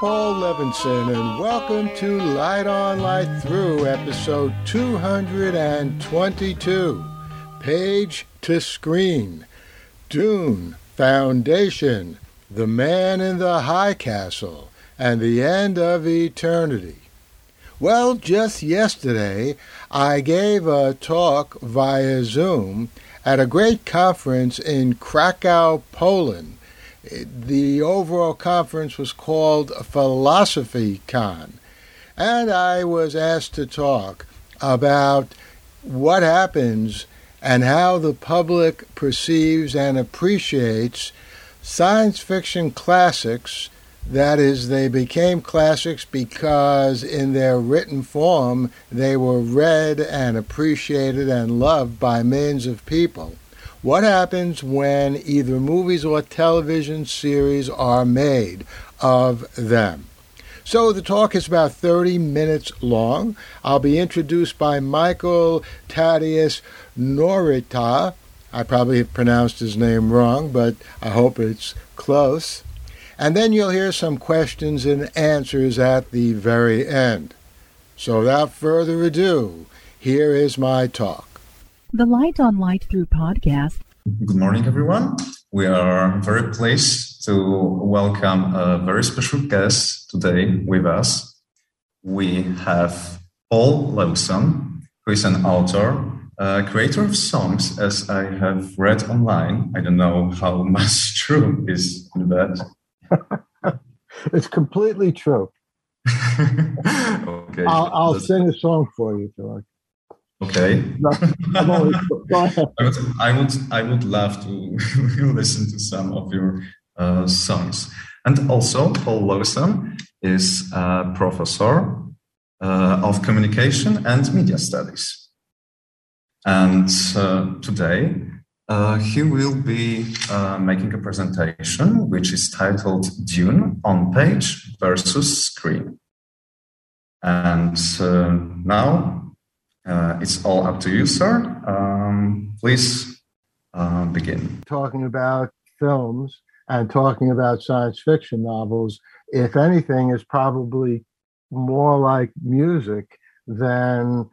Paul Levinson, and welcome to Light On Light Through, episode 222 Page to Screen, Dune, Foundation, The Man in the High Castle, and the End of Eternity. Well, just yesterday, I gave a talk via Zoom at a great conference in Krakow, Poland the overall conference was called Philosophy Con. And I was asked to talk about what happens and how the public perceives and appreciates science fiction classics. That is, they became classics because in their written form they were read and appreciated and loved by millions of people. What happens when either movies or television series are made of them? So the talk is about 30 minutes long. I'll be introduced by Michael Tadeusz Norita. I probably have pronounced his name wrong, but I hope it's close. And then you'll hear some questions and answers at the very end. So without further ado, here is my talk. The Light on Light Through podcast. Good morning, everyone. We are very pleased to welcome a very special guest today with us. We have Paul Lewson, who is an author, a creator of songs, as I have read online. I don't know how much true is in that. it's completely true. okay. I'll, I'll sing a song for you if Okay. I would, I would, I would love to listen to some of your uh, songs. And also, Paul Lewson is a professor uh, of communication and media studies. And uh, today, uh, he will be uh, making a presentation which is titled Dune on page versus screen. And uh, now uh, it's all up to you, sir. Um, please uh, begin. Talking about films and talking about science fiction novels, if anything, is probably more like music than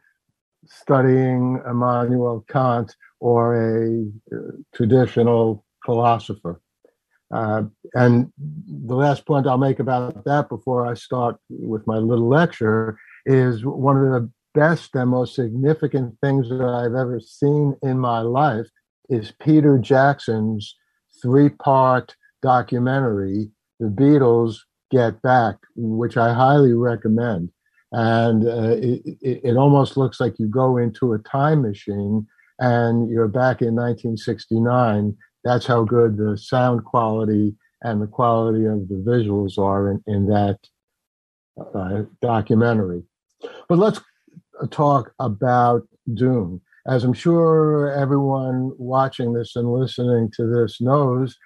studying Immanuel Kant or a uh, traditional philosopher. Uh, and the last point I'll make about that before I start with my little lecture is one of the best and most significant things that I've ever seen in my life is Peter Jackson's three part documentary, The Beatles Get Back, which I highly recommend. And uh, it, it, almost looks like you go into a time machine and you're back in 1969. That's how good the sound quality and the quality of the visuals are in, in that uh, documentary. But let's talk about Dune. As I'm sure everyone watching this and listening to this knows,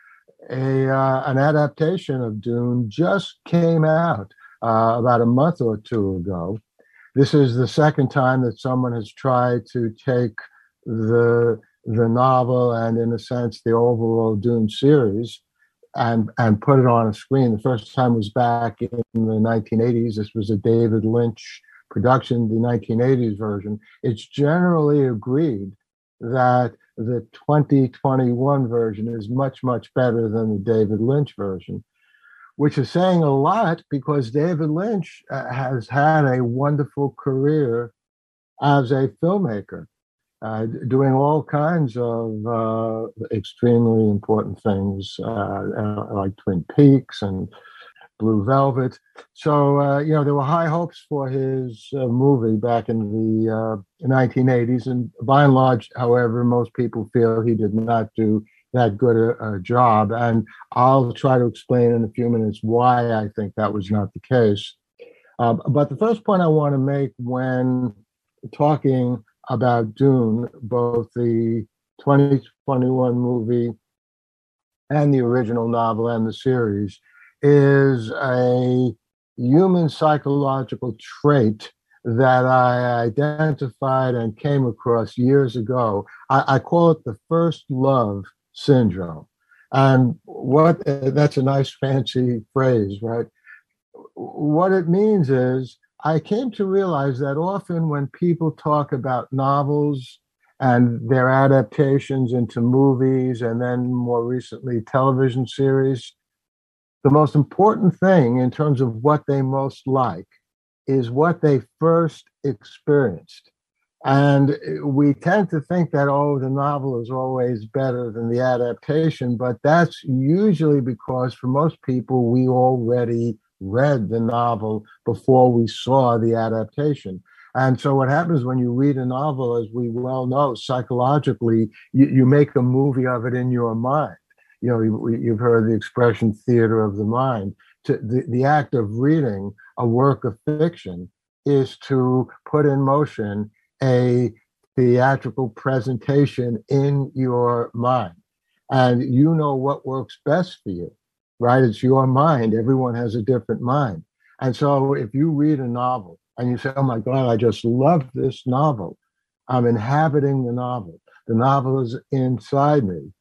a uh, an adaptation of Dune just came out uh, about a month or two ago. This is the second time that someone has tried to take the the novel and, in a sense, the overall Dune series and and put it on a screen. The first time was back in the 1980s. This was a David Lynch production, the 1980s version, it's generally agreed that the 2021 version is much, much better than the David Lynch version, which is saying a lot because David Lynch uh, has had a wonderful career as a filmmaker. Uh, doing all kinds of uh, extremely important things uh, like Twin Peaks and Blue Velvet. So, uh, you know, there were high hopes for his uh, movie back in the 1980s. Uh, and by and large, however, most people feel he did not do that good a, a, job. And I'll try to explain in a few minutes why I think that was not the case. Um, but the first point I want to make when talking about Dune, both the 2021 movie and the original novel and the series, is a human psychological trait that I identified and came across years ago. I, I, call it the first love syndrome. And what that's a nice fancy phrase, right? what it means is I came to realize that often when people talk about novels and their adaptations into movies and then more recently television series, the most important thing in terms of what they most like is what they first experienced. And we tend to think that, oh, the novel is always better than the adaptation, but that's usually because for most people, we already read the novel before we saw the adaptation. And so, what happens when you read a novel, as we well know, psychologically, you, you make a movie of it in your mind. You know, you, have heard the expression theater of the mind. To, the, the act of reading a work of fiction is to put in motion a theatrical presentation in your mind. And you know what works best for you, right? It's your mind. Everyone has a different mind. And so if you read a novel and you say, oh my God, I just love this novel, I'm inhabiting the novel, the novel is inside me.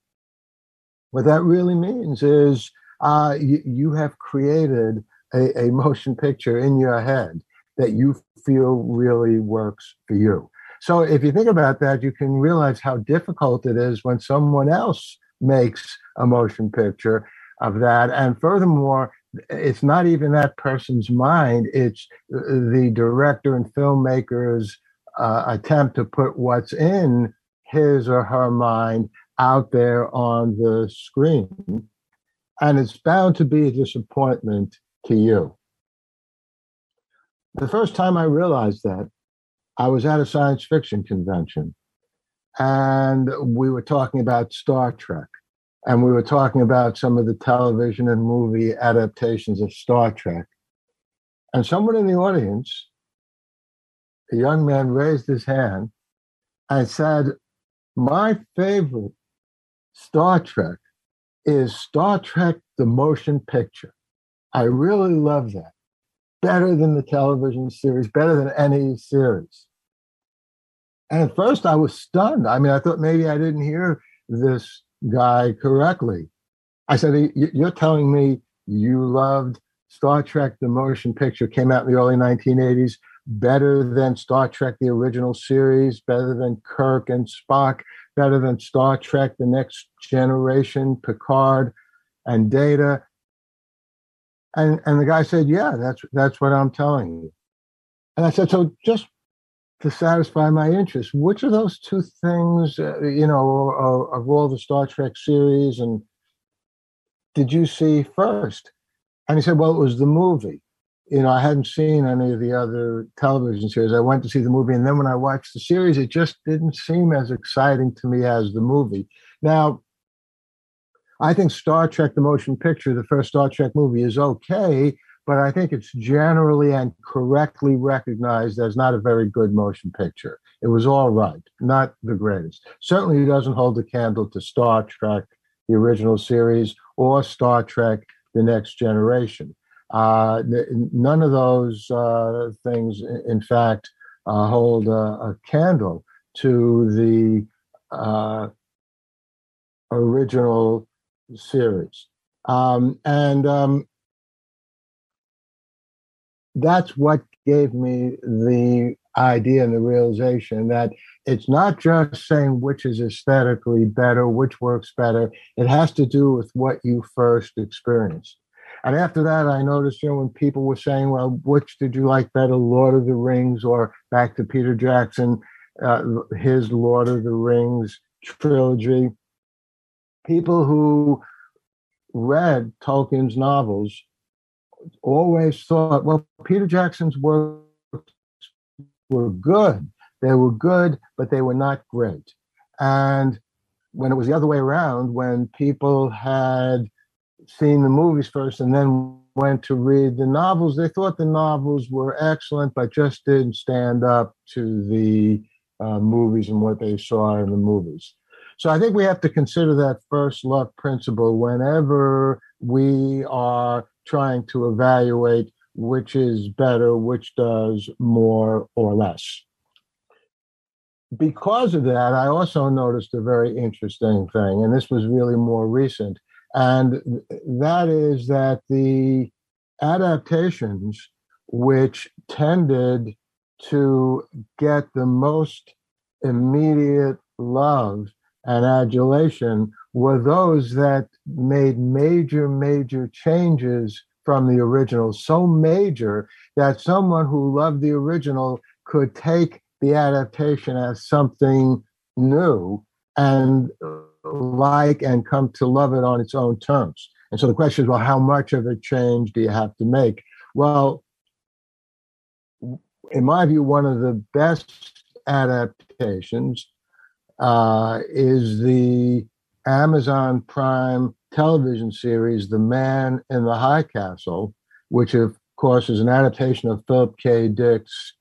What that really means is uh, you, you have created a, a motion picture in your head that you feel really works for you. So if you think about that, you can realize how difficult it is when someone else makes a motion picture of that. And furthermore, it's not even that person's mind, it's the director and filmmaker's uh, attempt to put what's in his or her mind out there on the screen. And it's bound to be a disappointment to you. The first time I realized that, I was at a science fiction convention and we were talking about Star Trek and we were talking about some of the television and movie adaptations of Star Trek. And someone in the audience, a young man, raised his hand and said, My favorite Star Trek is Star Trek the Motion Picture. I really love that better than the television series, better than any series. And at first I was stunned. I mean, I thought maybe I didn't hear this guy correctly. I said, You're telling me you loved Star Trek, the motion picture, came out in the early 1980s, better than Star Trek, the original series, better than Kirk and Spock, better than Star Trek, the next generation, Picard and Data. And and the guy said, "Yeah, that's that's what I'm telling you." And I said, "So just to satisfy my interest, which of those two things, uh, you know, of, of all the Star Trek series, and did you see first? And he said, "Well, it was the movie." You know, I hadn't seen any of the other television series. I went to see the movie, and then when I watched the series, it just didn't seem as exciting to me as the movie. Now, I think Star Trek, the motion picture, the first Star Trek movie, is okay, but I think it's generally and correctly recognized as not a very good motion picture. It was all right, not the greatest. Certainly it doesn't hold a candle to Star Trek, the original series, or Star Trek, the next generation. Uh, none of those uh, things, in fact, uh, hold a, a, candle to the uh, original series. Um, and um, that's what gave me the idea and the realization that it's not just saying which is aesthetically better, which works better. It has to do with what you first experienced. And after that, I noticed, you know, when people were saying, well, which did you like better, Lord of the Rings or back to Peter Jackson, uh, his Lord of the Rings trilogy? People who read Tolkien's novels always thought, well, Peter Jackson's works were good. They were good, but they were not great. And when it was the other way around, when people had seen the movies first and then went to read the novels, they thought the novels were excellent, but just didn't stand up to the uh, movies and what they saw in the movies. So I think we have to consider that first love principle whenever we are trying to evaluate which is better, which does more or less. Because of that, I also noticed a very interesting thing, and this was really more recent, and that is that the adaptations which tended to get the most immediate love and adulation were those that made major, major changes from the original, so major that someone who loved the original could take the adaptation as something new and like and come to love it on its own terms. And so the question is, well, how much of a change do you have to make? Well, in my view, one of the best adaptations uh, is the Amazon Prime television series, The Man in the High Castle, which, of course, is an adaptation of Philip K. Dick's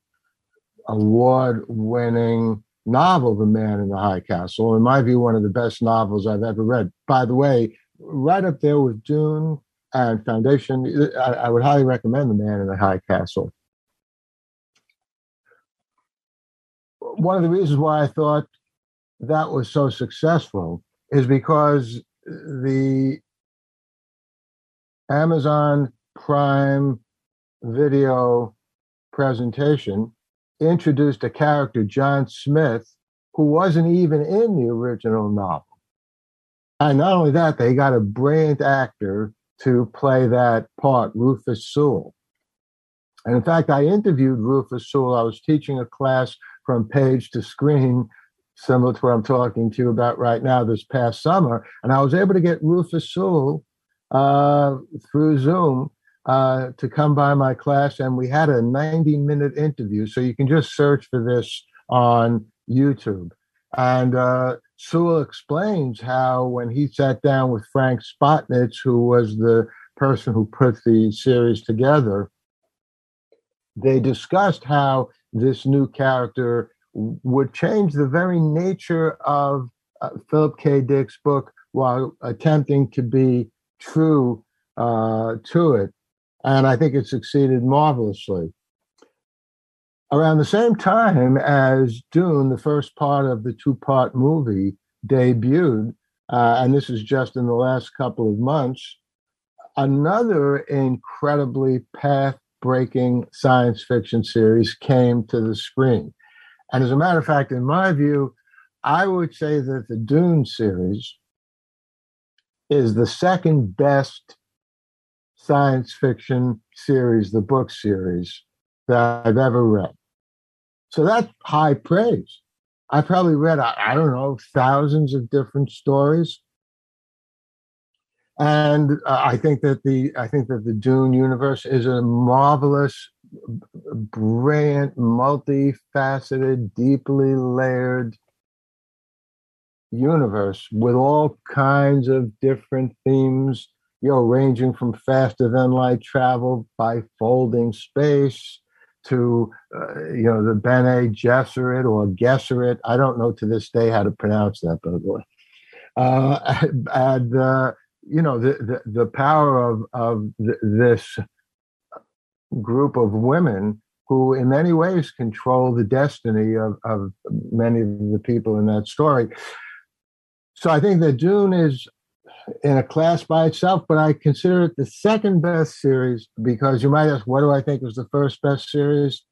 award winning novel, The Man in the High Castle. In my view, one of the best novels I've ever read. By the way, right up there with Dune and Foundation, I, I would highly recommend The Man in the High Castle. One of the reasons why I thought that was so successful is because the Amazon Prime video presentation introduced a character, John Smith, who wasn't even in the original novel. And not only that, they got a brilliant actor to play that part, Rufus Sewell. And in fact, I interviewed Rufus Sewell. I was teaching a class from page to screen, similar to what I'm talking to you about right now this past summer. And I was able to get Rufus Sewell uh, through Zoom uh, to come by my class, and we had a 90 minute interview. So you can just search for this on YouTube. And uh, Sewell explains how when he sat down with Frank Spotnitz, who was the person who put the series together, they discussed how this new character would change the very nature of uh, Philip K. Dick's book while attempting to be true uh, to it. And I think it succeeded marvelously. Around the same time as Dune, the first part of the two part movie, debuted, uh, and this is just in the last couple of months, another incredibly path breaking science fiction series came to the screen. And as a matter of fact, in my view, I would say that the Dune series is the second best science fiction series, the book series that I've ever read. So that's high praise. I probably read, I, don't know, thousands of different stories. And uh, I think that the I think that the Dune universe is a marvelous, brilliant, multifaceted, deeply layered universe with all kinds of different themes you know, ranging from faster than light travel by folding space to, uh, you know, the Bene Gesserit or Gesserit. I don't know to this day how to pronounce that, by the way. Uh, and, uh, you know, the, the, the power of, of th- this group of women who in many ways control the destiny of, of many of the people in that story. So I think that Dune is in a class by itself, but I consider it the second best series because you might ask, what do I think was the first best series?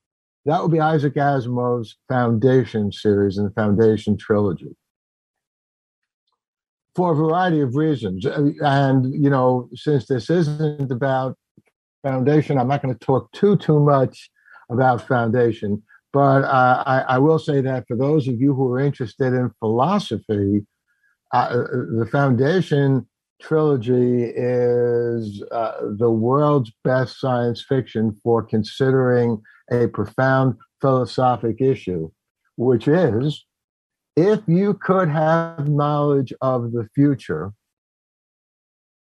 That would be Isaac Asimov's Foundation series and the Foundation trilogy. For a variety of reasons. And, you know, since this isn't about Foundation, I'm not going to talk too, too much about Foundation. But uh, I, I will say that for those of you who are interested in philosophy, uh, the Foundation trilogy is uh, the world's best science fiction for considering a profound philosophic issue, which is if you could have knowledge of the future,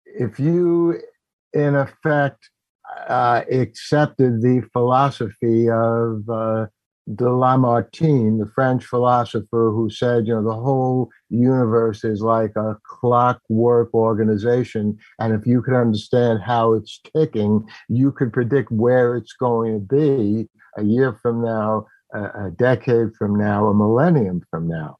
if you, in effect, uh, accepted the philosophy of uh, de Lamartine, the French philosopher who said, you know, the whole universe is like a clockwork organization. And if you could understand how it's ticking, you could predict where it's going to be a year from now, a, a decade from now, a millennium from now.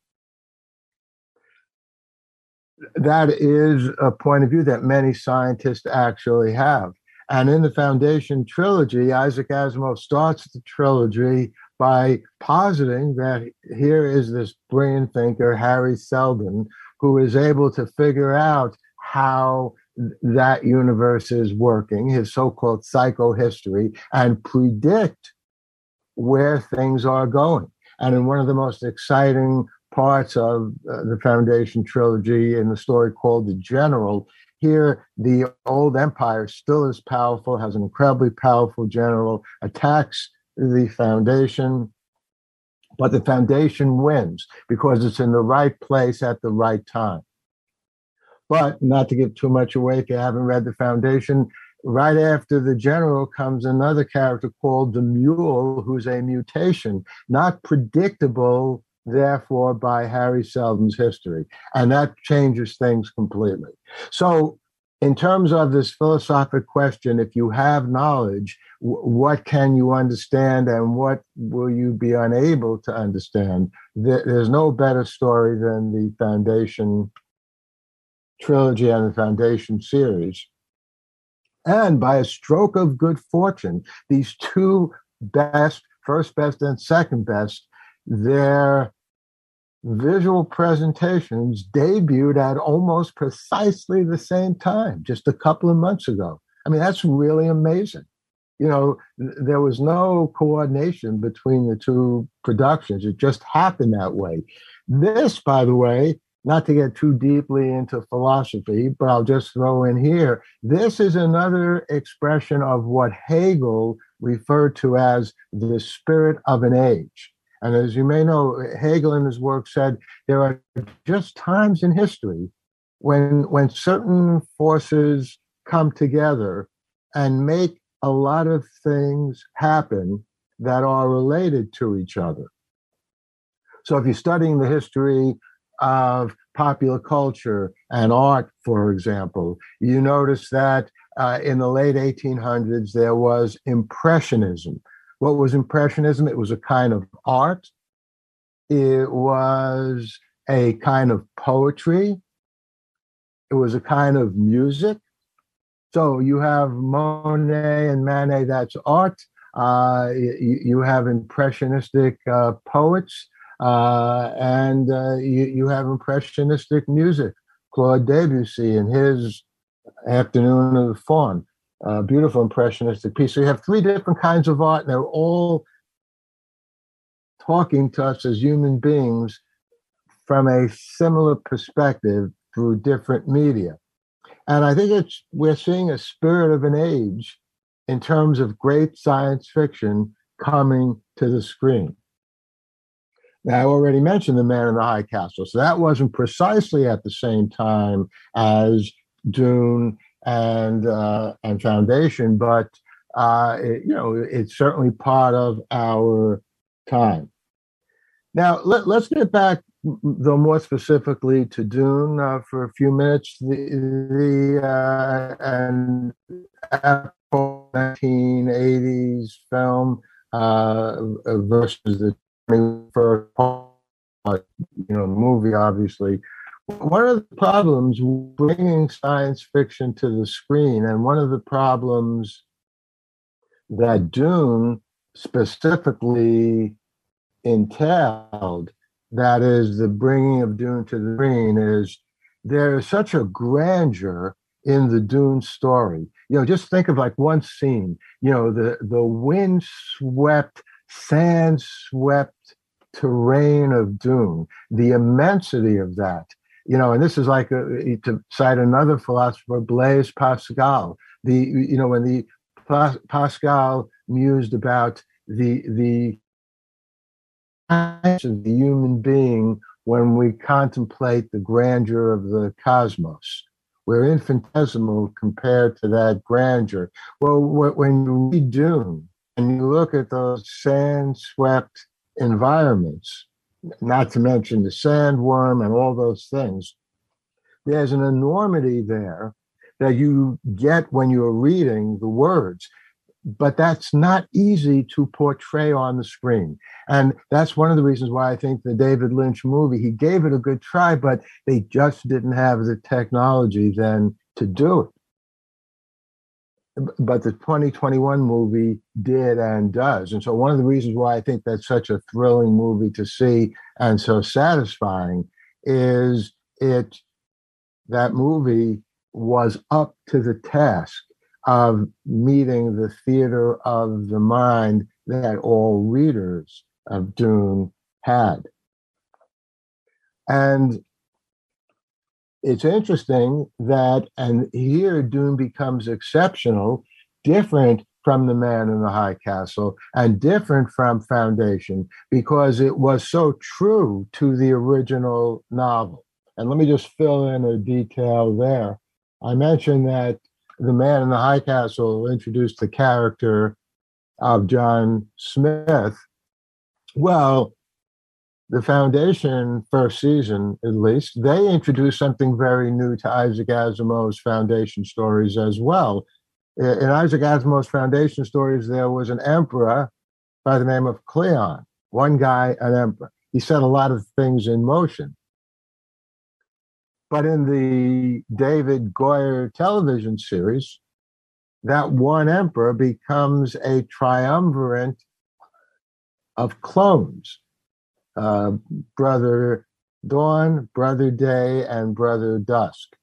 That is a point of view that many scientists actually have. And in the Foundation trilogy, Isaac Asimov starts the trilogy by positing that here is this brilliant thinker, Hari Seldon, who is able to figure out how that universe is working, his so called psychohistory, and predict where things are going. And in one of the most exciting parts of uh, the Foundation trilogy, in the story called The General, here the old empire still is powerful, has an incredibly powerful general, attacks the Foundation, but the Foundation wins because it's in the right place at the right time. But not to give too much away if you haven't read the Foundation, right after the general comes another character called the mule, who's a mutation, not predictable, therefore, by Hari Seldon's history. And that changes things completely. So, in terms of this philosophic question, if you have knowledge, what can you understand and what will you be unable to understand? there's no better story than the Foundation trilogy and the Foundation series. And by a stroke of good fortune, these two best, first best and second best, their visual presentations debuted at almost precisely the same time, just a couple of months ago. I mean, that's really amazing. You know, there was no coordination between the two productions. It just happened that way. This, by the way, not to get too deeply into philosophy, but I'll just throw in here this is another expression of what Hegel referred to as the spirit of an age. And as you may know, Hegel in his work said there are just times in history when, when certain forces come together and make a lot of things happen that are related to each other. So if you're studying the history of popular culture and art, for example, you notice that uh, in the late 1800s there was Impressionism. What was Impressionism? It was a kind of art, it was a kind of poetry, it was a kind of music. So you have Monet and Manet, that's art. Uh, you, you, have impressionistic uh, poets uh, and uh, you, you have impressionistic music. Claude Debussy and his Afternoon of the Faun, uh, beautiful impressionistic piece. So you have three different kinds of art, and they're all talking to us as human beings from a similar perspective through different media. And I think it's we're seeing a spirit of an age in terms of great science fiction coming to the screen. Now, I already mentioned The Man in the High Castle. So that wasn't precisely at the same time as Dune and uh, and Foundation, but uh, it, you know it's certainly part of our time. Now let, us get back, though more specifically to Dune uh, for a few minutes. The, the uh, and 1980s film uh, versus the for you know movie obviously one of the problems bringing science fiction to the screen and one of the problems that dune specifically entailed that is the bringing of dune to the screen is there is such a grandeur in the dune story you know just think of like one scene you know the the wind swept sand swept terrain of Dune, the immensity of that. You know, and this is like a, to cite another philosopher, Blaise Pascal. The you know when the Pascal mused about the the of the human being when we contemplate the grandeur of the cosmos. We're infinitesimal compared to that grandeur. Well, when you read Dune, and you look at those sand swept environments, not to mention the sandworm and all those things, there's an enormity there that you get when you're reading the words. But that's not easy to portray on the screen. And that's one of the reasons why I think the David Lynch movie, he gave it a good try, but they just didn't have the technology then to do it. But the 2021 movie did and does. And so, one of the reasons why I think that's such a thrilling movie to see and so satisfying is it that movie was up to the task of meeting the theater of the mind that all readers of Dune had. And it's interesting that, and here Dune becomes exceptional, different from The Man in the High Castle and different from Foundation because it was so true to the original novel. And let me just fill in a detail there. I mentioned that The Man in the High Castle introduced the character of John Smith. Well, the Foundation first season, at least, they introduced something very new to Isaac Asimov's Foundation stories as well. In Isaac Asimov's Foundation stories, there was an emperor by the name of Cleon, one guy, an emperor. He set a lot of things in motion. But in the David Goyer television series, that one emperor becomes a triumvirate of clones uh, Brother Dawn, Brother Day, and Brother Dusk.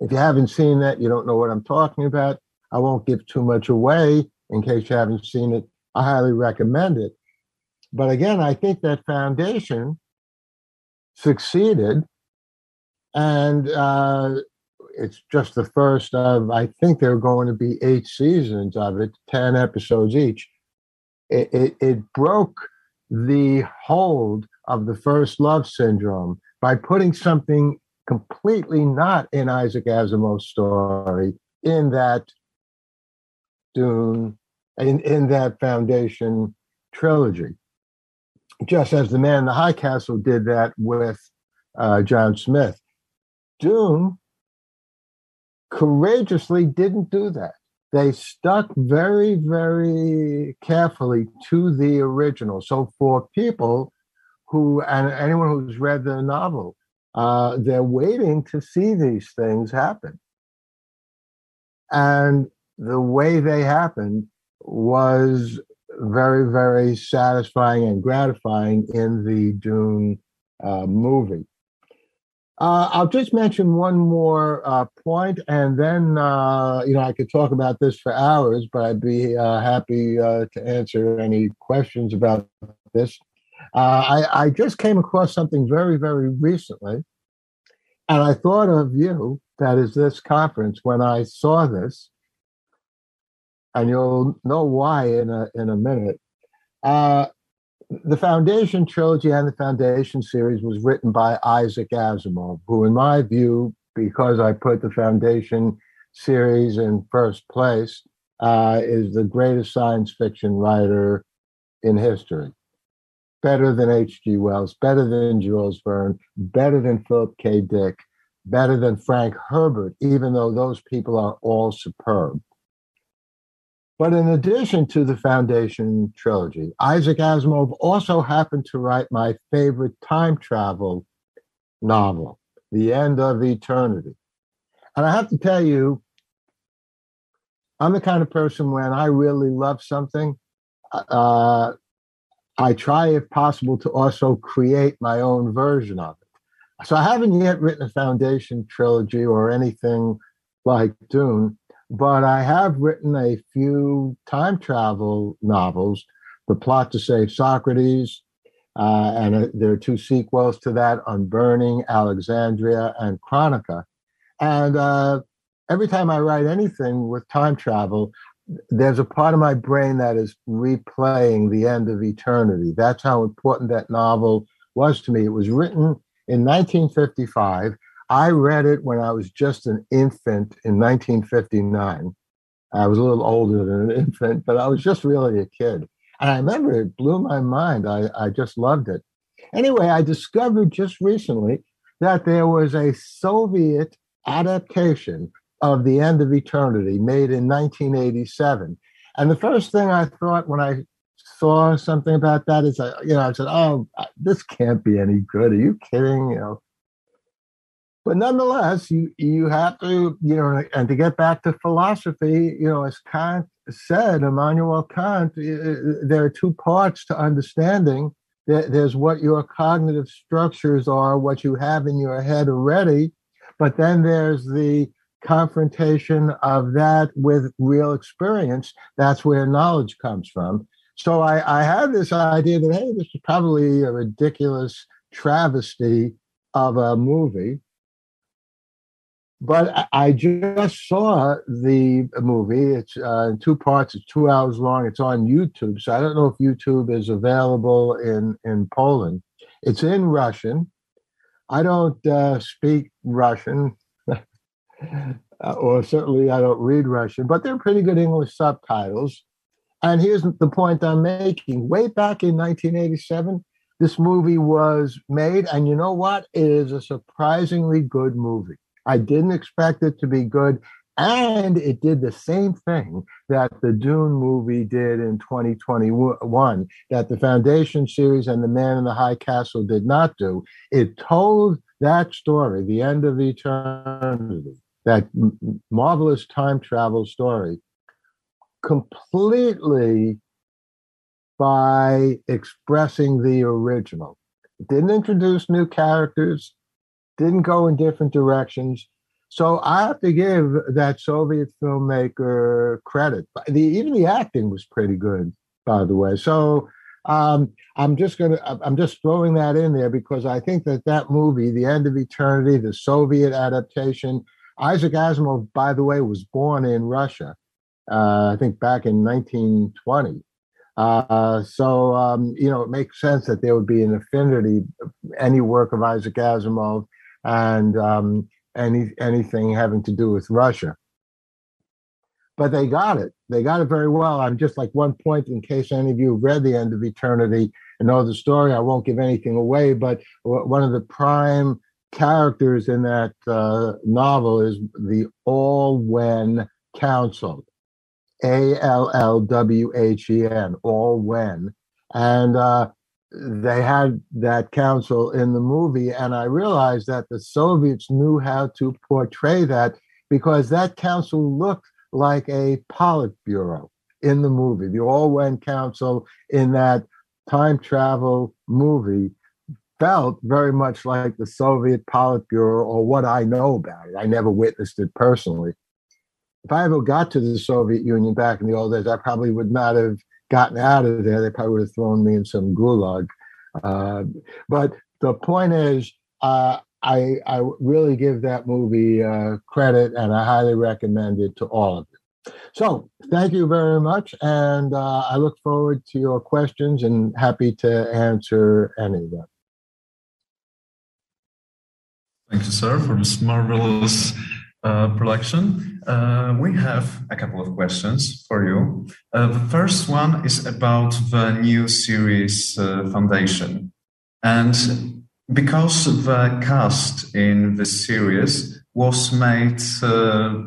If you haven't seen that, you don't know what I'm talking about. I won't give too much away in case you haven't seen it. I highly recommend it. But again, I think that foundation succeeded. And uh, it's just the first of, I think there are going to be eight seasons of it, 10 episodes each. It, it, it broke the hold of the first love syndrome by putting something completely not in Isaac Asimov's story in that Dune, in, in that Foundation trilogy. Just as The Man in the High Castle did that with uh, John Smith. Dune courageously didn't do that they stuck very, very carefully to the original. So for people who, and anyone who's read the novel, uh, they're waiting to see these things happen. And the way they happened was very, very satisfying and gratifying in the Dune uh, movie. Uh, I'll just mention one more uh, point, and then uh, you know I could talk about this for hours, but I'd be uh, happy uh, to answer any questions about this. Uh, I, I, just came across something very, very recently, and I thought of you. That is this conference when I saw this, and you'll know why in a in a minute the Foundation trilogy and the Foundation series was written by Isaac Asimov, who, in my view, because I put the Foundation series in first place, uh, is the greatest science fiction writer in history. Better than H.G. Wells, better than Jules Verne, better than Philip K. Dick, better than Frank Herbert, even though those people are all superb. But in addition to the Foundation trilogy, Isaac Asimov also happened to write my favorite time travel novel, The End of Eternity. And I have to tell you, I'm the kind of person when I really love something, uh, I try, if possible, to also create my own version of it. So I haven't yet written a Foundation trilogy or anything like Dune, but I have written a few time travel novels. The Plot to Save Socrates, uh, and uh, there are two sequels to that Unburning, Alexandria, and Chronica. And uh, every time I write anything with time travel, there's a part of my brain that is replaying the end of eternity. That's how important that novel was to me. It was written in 1955 I read it when I was just an infant in 1959. I was a little older than an infant, but I was just really a kid. And I remember it blew my mind. I, I just loved it. Anyway, I discovered just recently that there was a Soviet adaptation of The End of Eternity made in 1987. And the first thing I thought when I saw something about that is, you know, I said, oh, this can't be any good. Are you kidding? You know, but nonetheless, you you have to, you know, and to get back to philosophy, you know, as Kant said, Immanuel Kant, there are two parts to understanding. There's what your cognitive structures are, what you have in your head already, but then there's the confrontation of that with real experience. That's where knowledge comes from. So I, I had this idea that, hey, this is probably a ridiculous travesty of a movie but I just saw the movie. It's uh, in two parts. It's two hours long. It's on YouTube. So I don't know if YouTube is available in in Poland. It's in Russian. I don't uh, speak Russian, or certainly I don't read Russian. But they're pretty good English subtitles. And here's the point I'm making. Way back in 1987, this movie was made, and you know what? It is a surprisingly good movie. I didn't expect it to be good. And it did the same thing that the Dune movie did in 2021, that the Foundation series and The Man in the High Castle did not do. It told that story, the end of eternity, that marvelous time travel story, completely by expressing the original. It didn't introduce new characters, didn't go in different directions. So I have to give that Soviet filmmaker credit. The, even the acting was pretty good, by the way. So um, I'm just gonna I'm just throwing that in there because I think that that movie, The End of Eternity, the Soviet adaptation. Isaac Asimov, by the way, was born in Russia. Uh, I think back in 1920. Uh, so um, you know, it makes sense that there would be an affinity. Any work of Isaac Asimov and um, any anything having to do with Russia. But they got it. They got it very well. I'm just like one point in case any of you have read The End of Eternity and know the story. I won't give anything away, but one of the prime characters in that uh, novel is the Allwhen Council, A L L W H E N, Allwhen, and uh, they had that council in the movie, and I realized that the Soviets knew how to portray that because that council looked like a Politburo in the movie. The Allwhen Council in that time travel movie felt very much like the Soviet Politburo or what I know about it. I never witnessed it personally. If I ever got to the Soviet Union back in the old days, I probably would not have gotten out of there, they probably would have thrown me in some gulag. Uh, but the point is, uh, I, I really give that movie uh, credit and I highly recommend it to all of you. So thank you very much. And uh, I look forward to your questions and happy to answer any of them. Thank you, sir, for this marvelous uh, production. Uh, we have a couple of questions for you. Uh, the first one is about the new series uh, Foundation. And because the cast in the series was made uh,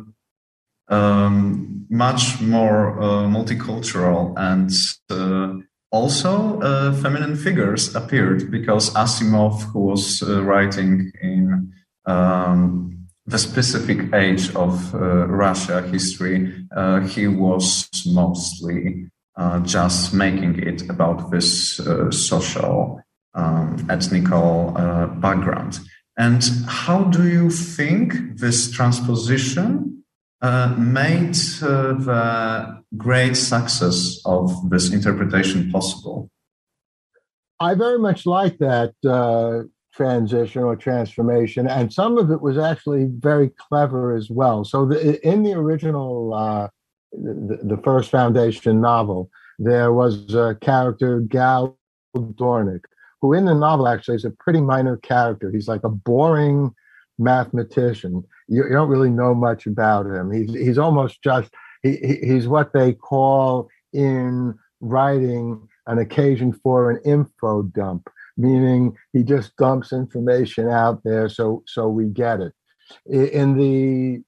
um, much more uh, multicultural and also feminine figures appeared because Asimov, who was writing in um, the specific age of uh, Russia history, uh, he was mostly uh, just making it about this uh, social, um, ethnical uh, background. And how do you think this transposition uh, made the great success of this interpretation possible? I very much like that transition or transformation, and some of it was actually very clever as well. So, the, in the original, uh, the, the, first Foundation novel, there was a character, Gaal Dornick, who in the novel actually is a pretty minor character. He's like a boring mathematician. You, you don't really know much about him. He's he's almost just he, he's what they call in writing an occasion for an info dump meaning he just dumps information out there so so we get it. In the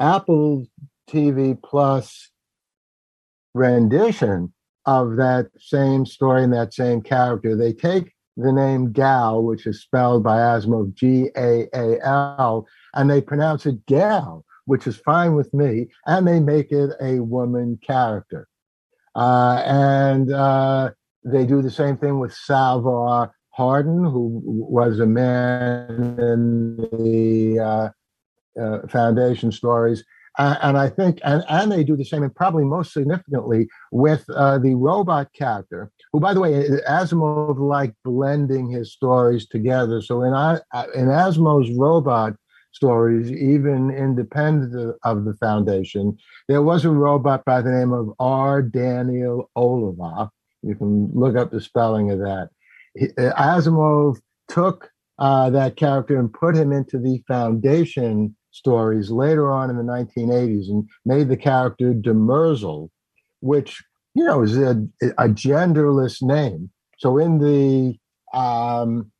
Apple TV Plus rendition of that same story and that same character, they take the name Gal, which is spelled by Asimov G A A L, and they pronounce it Gal, which is fine with me, and they make it a woman character. Uh, and uh, they do the same thing with Salvor Hardin, who was a man in the uh, uh Foundation stories. and I think, and, and they do the same, and probably most significantly with uh, the robot character, who, by the way, Asimov liked blending his stories together. So in, in Asimov's robot stories, even independent of the Foundation, there was a robot by the name of R. Daneel Olivaw. You can look up the spelling of that. Uh, Asimov took uh, that character and put him into the Foundation stories later on in the 1980s and made the character Demerzel, which you know is a, a genderless name. So in the um,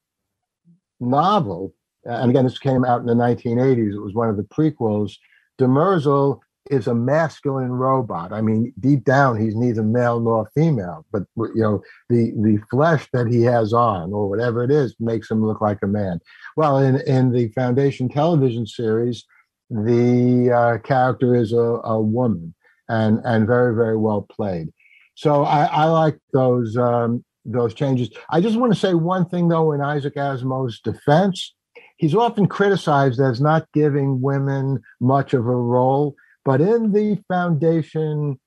novel, and again, this came out in the 1980s. It was one of the prequels. Demerzel is a masculine robot. I mean, deep down, he's neither male nor female, but you know, the the flesh that he has on, or whatever it is, makes him look like a man. Well, in in the Foundation television series, the uh, character is a, a woman, and and very very well played. So I, I like those um, those changes. I just want to say one thing though, in Isaac Asimov's defense, he's often criticized as not giving women much of a role. But in the Foundation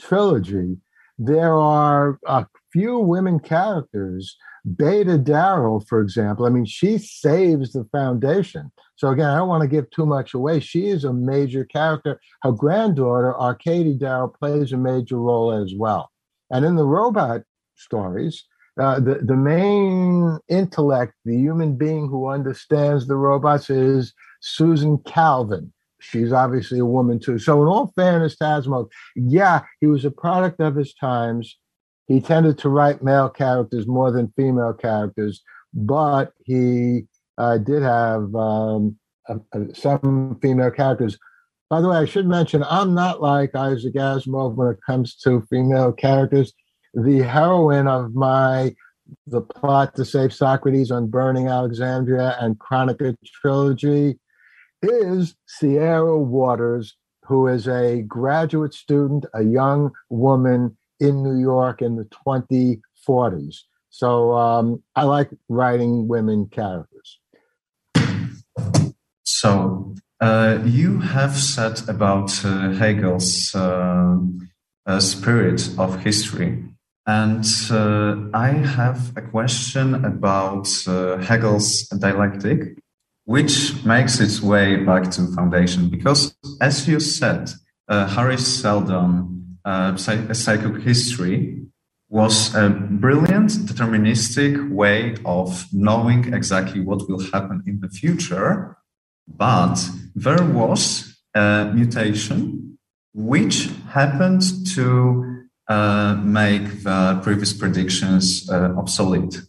trilogy, there are a few women characters. Bayta Darell, for example, I mean, she saves the Foundation. So again, I don't want to give too much away. She is a major character. Her granddaughter, Arkady Darell, plays a major role as well. And in the robot stories, uh, the, the main intellect, the human being who understands the robots is Susan Calvin. She's obviously a woman too. So, in all fairness to Asimov, yeah, he was a product of his times. He tended to write male characters more than female characters, but he uh, did have um, some female characters. By the way, I should mention I'm not like Isaac Asimov when it comes to female characters the heroine of my the plot to save Socrates Unburning Alexandria and Chronica trilogy is Sierra Waters, who is a graduate student, a young woman in New York in the 2040s. So um, I like writing women characters. So uh, you have said about uh, Hegel's uh, uh spirit of history and uh, I have a question about uh, Hegel's dialectic, which makes its way back to foundation. Because, as you said, uh, Hari Seldon, uh, psychohistory, was a brilliant, deterministic way of knowing exactly what will happen in the future. But there was a mutation which happened to uh, make the previous predictions uh, obsolete.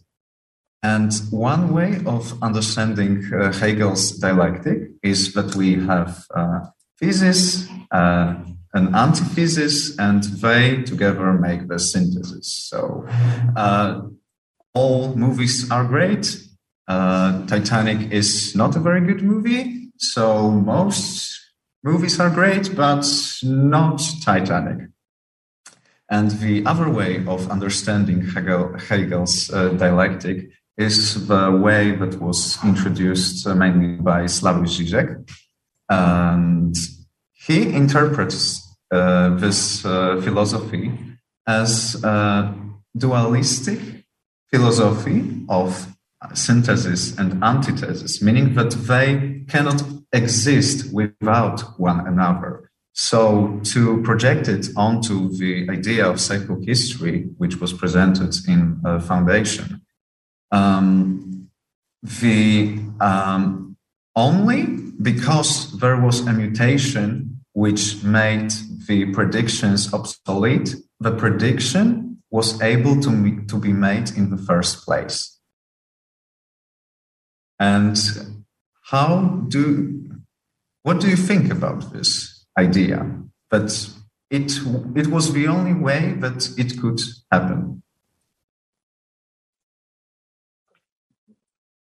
And one way of understanding uh, Hegel's dialectic is that we have uh, thesis, uh, an antithesis, and they together make the synthesis. So uh, all movies are great. Titanic is not a very good movie. So most movies are great, but not Titanic. And the other way of understanding Hegel, Hegel's uh, dialectic is the way that was introduced uh, mainly by Slavoj Žižek. And he interprets uh, this uh, philosophy as a dualistic philosophy of synthesis and antithesis, meaning that they cannot exist without one another. So to project it onto the idea of psychohistory, which was presented in foundation, the um, only because there was a mutation which made the predictions obsolete, the prediction was able to, to be made in the first place. And how do what do you think about this? idea. But it, it was the only way that it could happen.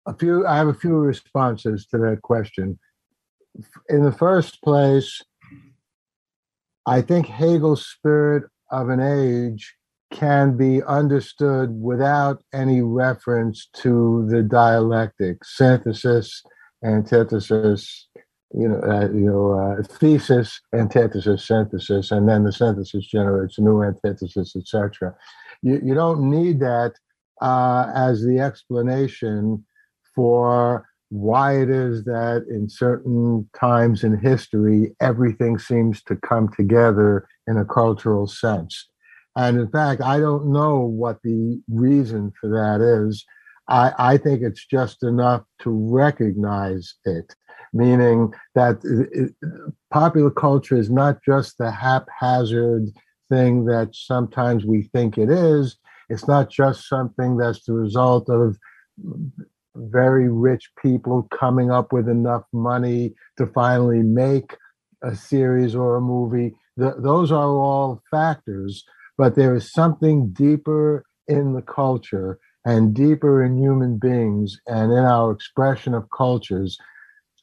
A few. I have a few responses to that question. In the first place, I think Hegel's spirit of an age can be understood without any reference to the dialectic synthesis, antithesis, you know, uh, you know, uh, thesis, antithesis, synthesis, and then the synthesis generates new antithesis, etc. You, you don't need that uh, as the explanation for why it is that in certain times in history everything seems to come together in a cultural sense. And in fact, I don't know what the reason for that is. I, I think it's just enough to recognize it meaning that it, popular culture is not just the haphazard thing that sometimes we think it is. It's not just something that's the result of very rich people coming up with enough money to finally make a series or a movie. Those are all factors, but there is something deeper in the culture and deeper in human beings and in our expression of cultures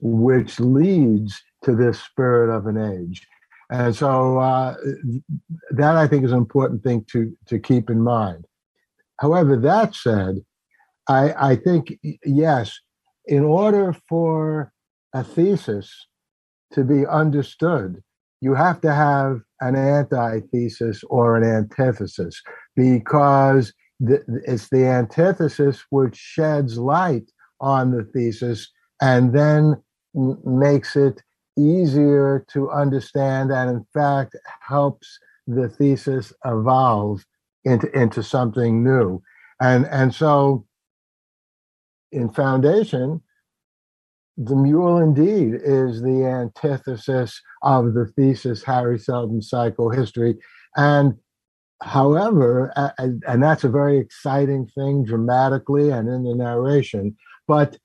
which leads to this spirit of an age. And so uh, that I think is an important thing to, to keep in mind. However, that said, I, I think, yes, in order for a thesis to be understood, you have to have an antithesis or an antithesis because the, it's the antithesis which sheds light on the thesis and then makes it easier to understand and in fact helps the thesis evolve into into something new. And and so in foundation the mule indeed is the antithesis of the thesis Hari Seldon psychohistory and however and, and that's a very exciting thing dramatically and in the narration but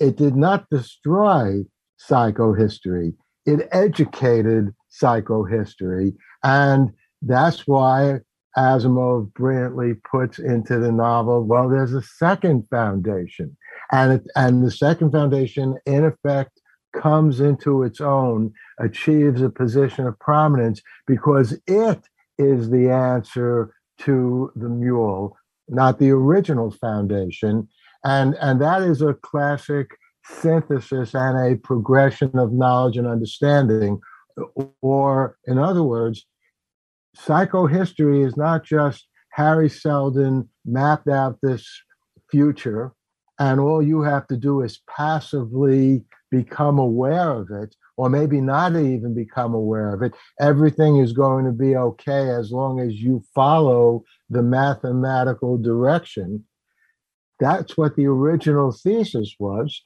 it did not destroy psychohistory. It educated psychohistory. And that's why Asimov brilliantly puts into the novel, well, there's a second foundation. And, it, and the second foundation, in effect, comes into its own, achieves a position of prominence because it is the answer to the mule, not the original foundation. And and that is a classic synthesis and a progression of knowledge and understanding. Or in other words psychohistory is not just Hari Seldon mapped out this future and all you have to do is passively become aware of it or maybe not even become aware of it everything is going to be okay as long as you follow the mathematical direction that's what the original thesis was.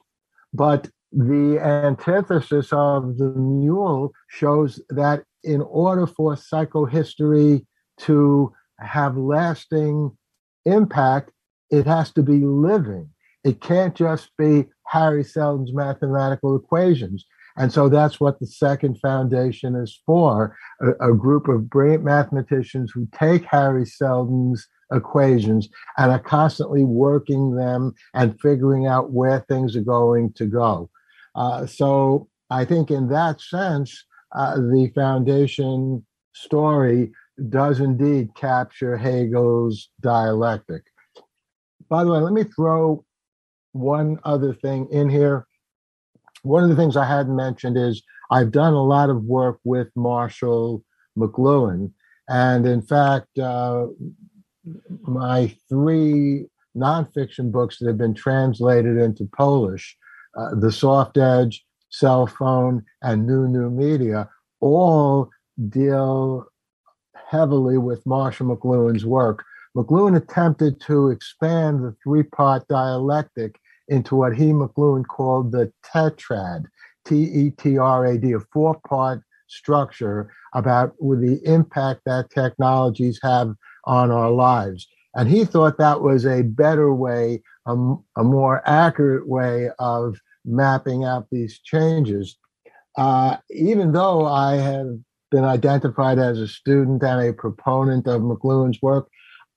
But the antithesis of the mule shows that in order for psychohistory to have lasting impact, it has to be living. It can't just be Hari Seldon's mathematical equations. And so that's what the second foundation is for a, a group of brilliant mathematicians who take Hari Seldon's equations and are constantly working them and figuring out where things are going to go. Uh, so I think in that sense, uh, the foundation story does indeed capture Hegel's dialectic. By the way, let me throw one other thing in here. One of the things I hadn't mentioned is I've done a lot of work with Marshall McLuhan. And in fact, uh, my three nonfiction books that have been translated into Polish, uh, The Soft Edge, Cell Phone, and New New Media, all deal heavily with Marshall McLuhan's work. McLuhan attempted to expand the three part dialectic into what he, McLuhan, called the tetrad, T E T R A D, a four part structure about the impact that technologies have on our lives. And he thought that was a better way, a, a more accurate way of mapping out these changes. Uh, even though I have been identified as a student and a proponent of McLuhan's work,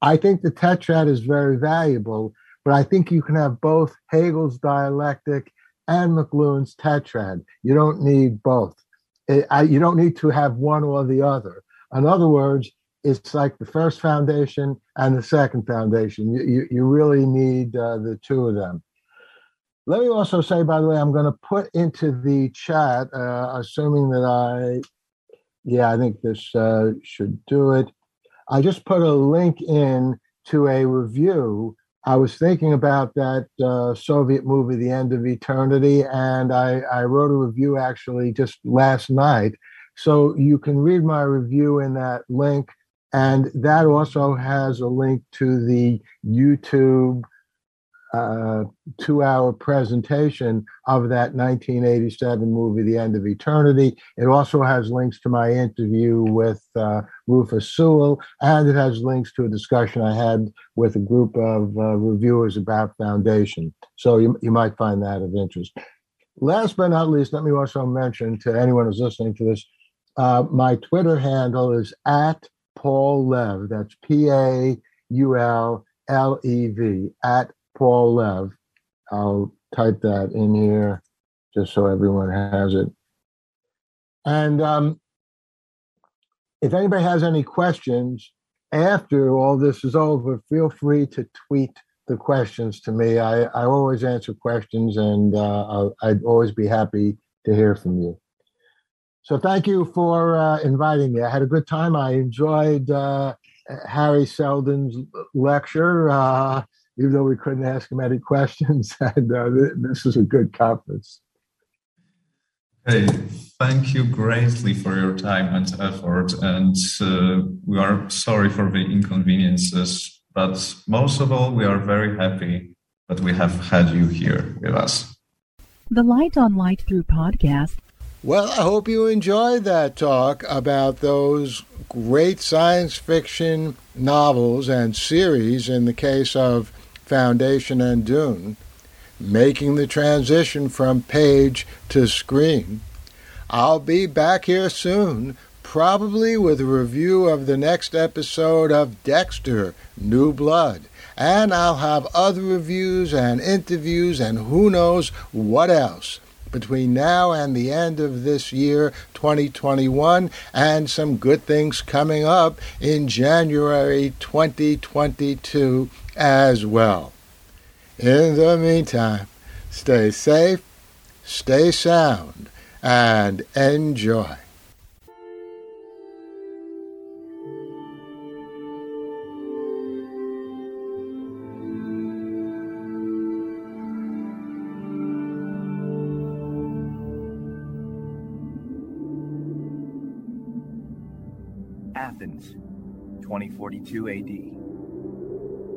I think the tetrad is very valuable, but I think you can have both Hegel's dialectic and McLuhan's tetrad. You don't need both. It, I, you don't need to have one or the other. In other words, it's like the first foundation and the second foundation. You, you, you really need uh, the two of them. Let me also say, by the way, I'm going to put into the chat, uh, assuming that I, yeah, I think this uh, should do it. I just put a link in to a review. I was thinking about that uh, Soviet movie, The End of Eternity, and I, I wrote a review actually just last night. So you can read my review in that link. And that also has a link to the YouTube uh, two hour presentation of that 1987 movie, The End of Eternity. It also has links to my interview with uh, Rufus Sewell, and it has links to a discussion I had with a group of uh, reviewers about Foundation. So you, you might find that of interest. Last but not least, let me also mention to anyone who's listening to this uh, my Twitter handle is at Paul Lev. That's P A U L L E V, at Paul Lev. I'll type that in here just so everyone has it. And um, if anybody has any questions after all this is over, feel free to tweet the questions to me. I, I always answer questions and uh, I'd always be happy to hear from you. So thank you for uh, inviting me. I had a good time. I enjoyed uh, Hari Seldon's lecture. Even though we couldn't ask him any questions. And uh, this is a good conference. Hey, thank you greatly for your time and effort. And uh, we are sorry for the inconveniences, but most of all, we are very happy that we have had you here with us. The Light on Light Through podcast. Well, I hope you enjoyed that talk about those great science fiction novels and series in the case of Foundation and Dune, making the transition from page to screen. I'll be back here soon, probably with a review of the next episode of Dexter New Blood. And I'll have other reviews and interviews and who knows what else between now and the end of this year, 2021, and some good things coming up in January 2022 as well. In the meantime, stay safe, stay sound, and enjoy. Athens, 2042 AD.